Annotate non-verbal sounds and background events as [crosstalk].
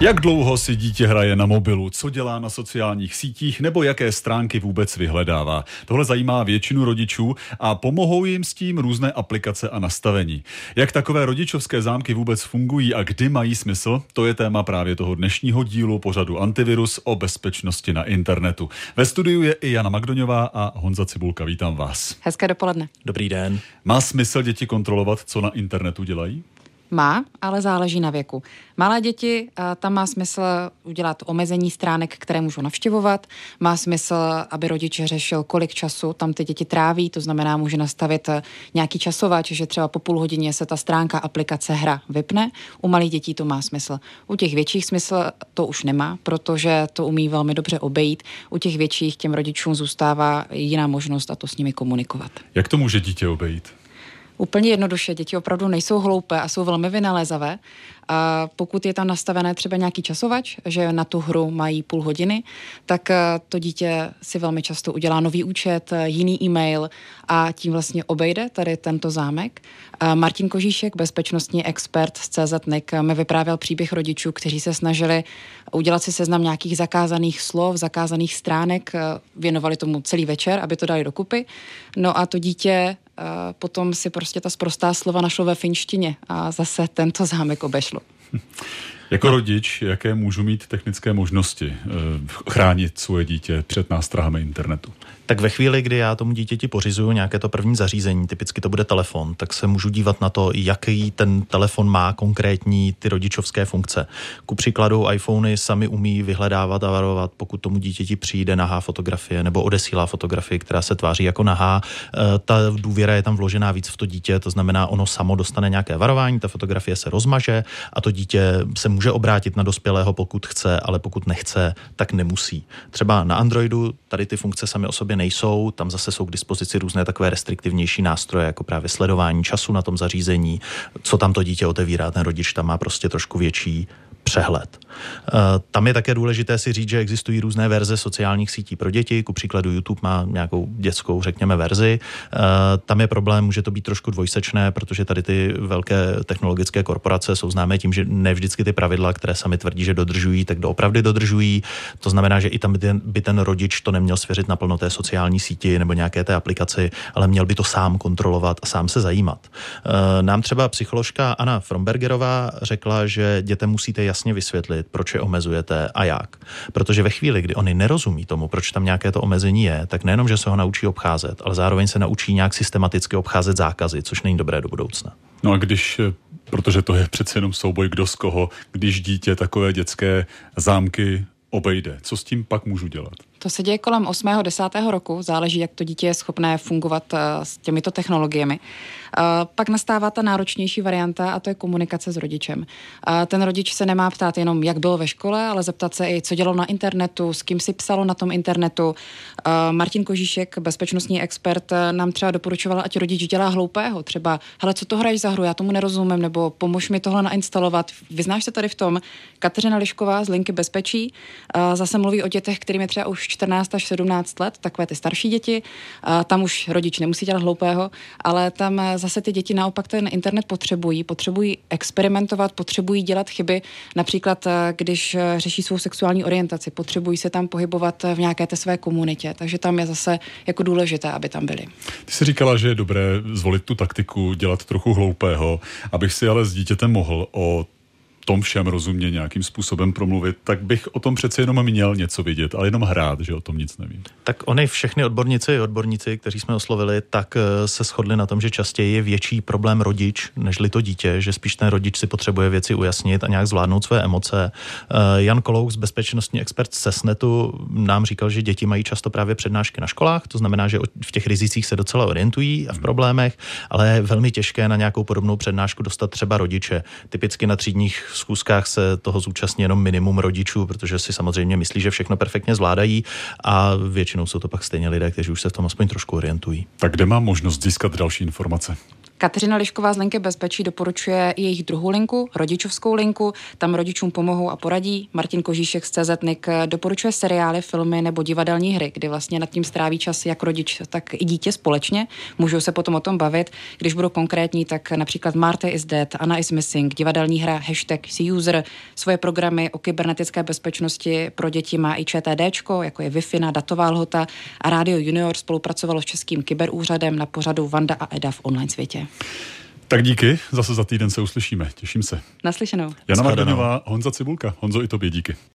Jak dlouho si dítě hraje na mobilu, co dělá na sociálních sítích nebo jaké stránky vůbec vyhledává? Tohle zajímá většinu rodičů a pomohou jim s tím různé aplikace a nastavení. Jak takové rodičovské zámky vůbec fungují a kdy mají smysl, to je téma právě toho dnešního dílu pořadu Antivirus o bezpečnosti na internetu. Ve studiu je i Jana Magdoňová a Honza Cibulka. Vítám vás. Hezké dopoledne. Dobrý den. Má smysl děti kontrolovat, co na internetu dělají? Má, ale záleží na věku. Malé děti, tam má smysl udělat omezení stránek, které můžou navštěvovat. Má smysl, aby rodič řešil, kolik času tam ty děti tráví, to znamená, může nastavit e, nějaký časovač, že třeba po půl hodině se ta stránka aplikace hra vypne. U malých dětí to má smysl. U těch větších smysl to už nemá, protože to umí velmi dobře obejít. U těch větších těm rodičům zůstává jiná možnost a to s nimi komunikovat. Jak to může dítě obejít? Úplně jednoduše, děti opravdu nejsou hloupé a jsou velmi vynalézavé. A pokud je tam nastavené třeba nějaký časovač, že na tu hru mají půl hodiny, tak eh, to dítě si velmi často udělá nový účet, eh, jiný e-mail a tím vlastně obejde tady tento zámek. A Martin Kožíšek, bezpečnostní expert z CZNIC, mi vyprávěl příběh rodičů, kteří se snažili udělat si seznam nějakých zakázaných slov, zakázaných stránek, eh, věnovali tomu celý večer, aby to dali dokupy. No a to dítě potom si prostě ta sprostá slova našlo ve finštině a zase tento zámek obešlo. [laughs] Jako rodič, jaké můžu mít technické možnosti eh, chránit svoje dítě před nástrahami internetu? Tak ve chvíli, kdy já tomu dítěti pořizuju nějaké to první zařízení, typicky to bude telefon, tak se můžu dívat na to, jaký ten telefon má konkrétní ty rodičovské funkce. Ku příkladu iPhony sami umí vyhledávat a varovat, pokud tomu dítěti přijde nahá fotografie nebo odesílá fotografii, která se tváří jako nahá. Eh, ta důvěra je tam vložená víc v to dítě, to znamená, ono samo dostane nějaké varování, ta fotografie se rozmaže a to dítě se může obrátit na dospělého, pokud chce, ale pokud nechce, tak nemusí. Třeba na Androidu tady ty funkce sami o sobě nejsou, tam zase jsou k dispozici různé takové restriktivnější nástroje, jako právě sledování času na tom zařízení, co tam to dítě otevírá, ten rodič tam má prostě trošku větší přehled. Eh, tam je také důležité si říct, že existují různé verze sociálních sítí pro děti, ku příkladu YouTube má nějakou dětskou, řekněme, verzi. Eh, tam je problém, může to být trošku dvojsečné, protože tady ty velké technologické korporace jsou známé tím, že ne vždycky ty pravidla, které sami tvrdí, že dodržují, tak doopravdy dodržují. To znamená, že i tam by ten, rodič to neměl svěřit naplno té sociální síti nebo nějaké té aplikaci, ale měl by to sám kontrolovat a sám se zajímat. Eh, nám třeba psycholožka Anna Frombergerová řekla, že dětem musíte jasně vysvětlit, proč je omezujete a jak. Protože ve chvíli, kdy oni nerozumí tomu, proč tam nějaké to omezení je, tak nejenom, že se ho naučí obcházet, ale zároveň se naučí nějak systematicky obcházet zákazy, což není dobré do budoucna. No a když protože to je přece jenom souboj kdo z koho, když dítě takové dětské zámky obejde. Co s tím pak můžu dělat? To se děje kolem 8. 10. roku, záleží, jak to dítě je schopné fungovat uh, s těmito technologiemi. Uh, pak nastává ta náročnější varianta a to je komunikace s rodičem. Uh, ten rodič se nemá ptát jenom, jak bylo ve škole, ale zeptat se i, co dělal na internetu, s kým si psalo na tom internetu. Martin Kožíšek, bezpečnostní expert, nám třeba doporučoval, ať rodič dělá hloupého. Třeba, hele, co to hraješ za hru, já tomu nerozumím, nebo pomož mi tohle nainstalovat. Vyznáš se tady v tom? Kateřina Lišková z Linky bezpečí zase mluví o dětech, kterým je třeba už 14 až 17 let, takové ty starší děti. Tam už rodič nemusí dělat hloupého, ale tam zase ty děti naopak ten internet potřebují. Potřebují experimentovat, potřebují dělat chyby. Například, když řeší svou sexuální orientaci, potřebují se tam pohybovat v nějaké té své komunitě. Takže tam je zase jako důležité, aby tam byli. Ty jsi říkala, že je dobré zvolit tu taktiku, dělat trochu hloupého, abych si ale s dítětem mohl o tom všem rozumně nějakým způsobem promluvit, tak bych o tom přece jenom měl něco vidět, ale jenom hrát, že o tom nic nevím. Tak oni všechny odborníci i odborníci, kteří jsme oslovili, tak eh, se shodli na tom, že častěji je větší problém rodič, nežli to dítě, že spíš ten rodič si potřebuje věci ujasnit a nějak zvládnout své emoce. Eh, Jan Kolous, bezpečnostní expert z SESNETu, nám říkal, že děti mají často právě přednášky na školách, to znamená, že v těch rizicích se docela orientují a v hmm. problémech, ale je velmi těžké na nějakou podobnou přednášku dostat třeba rodiče. Typicky na třídních schůzkách se toho zúčastní jenom minimum rodičů, protože si samozřejmě myslí, že všechno perfektně zvládají a většinou jsou to pak stejně lidé, kteří už se v tom aspoň trošku orientují. Tak kde mám možnost získat další informace? Kateřina Lišková z Linky bezpečí doporučuje jejich druhou linku, rodičovskou linku, tam rodičům pomohou a poradí. Martin Kožíšek z CZNIK doporučuje seriály, filmy nebo divadelní hry, kdy vlastně nad tím stráví čas jak rodič, tak i dítě společně. Můžou se potom o tom bavit. Když budu konkrétní, tak například Marty is dead, Anna is missing, divadelní hra, hashtag user, svoje programy o kybernetické bezpečnosti pro děti má i ČTD, jako je Wi-Fi, datová lhota a Radio Junior spolupracovalo s Českým kyberúřadem na pořadu Vanda a Eda v online světě. Tak díky, zase za týden se uslyšíme, těším se. Naslyšenou. Jana Martinová, Honza Cibulka. Honzo, i tobě díky.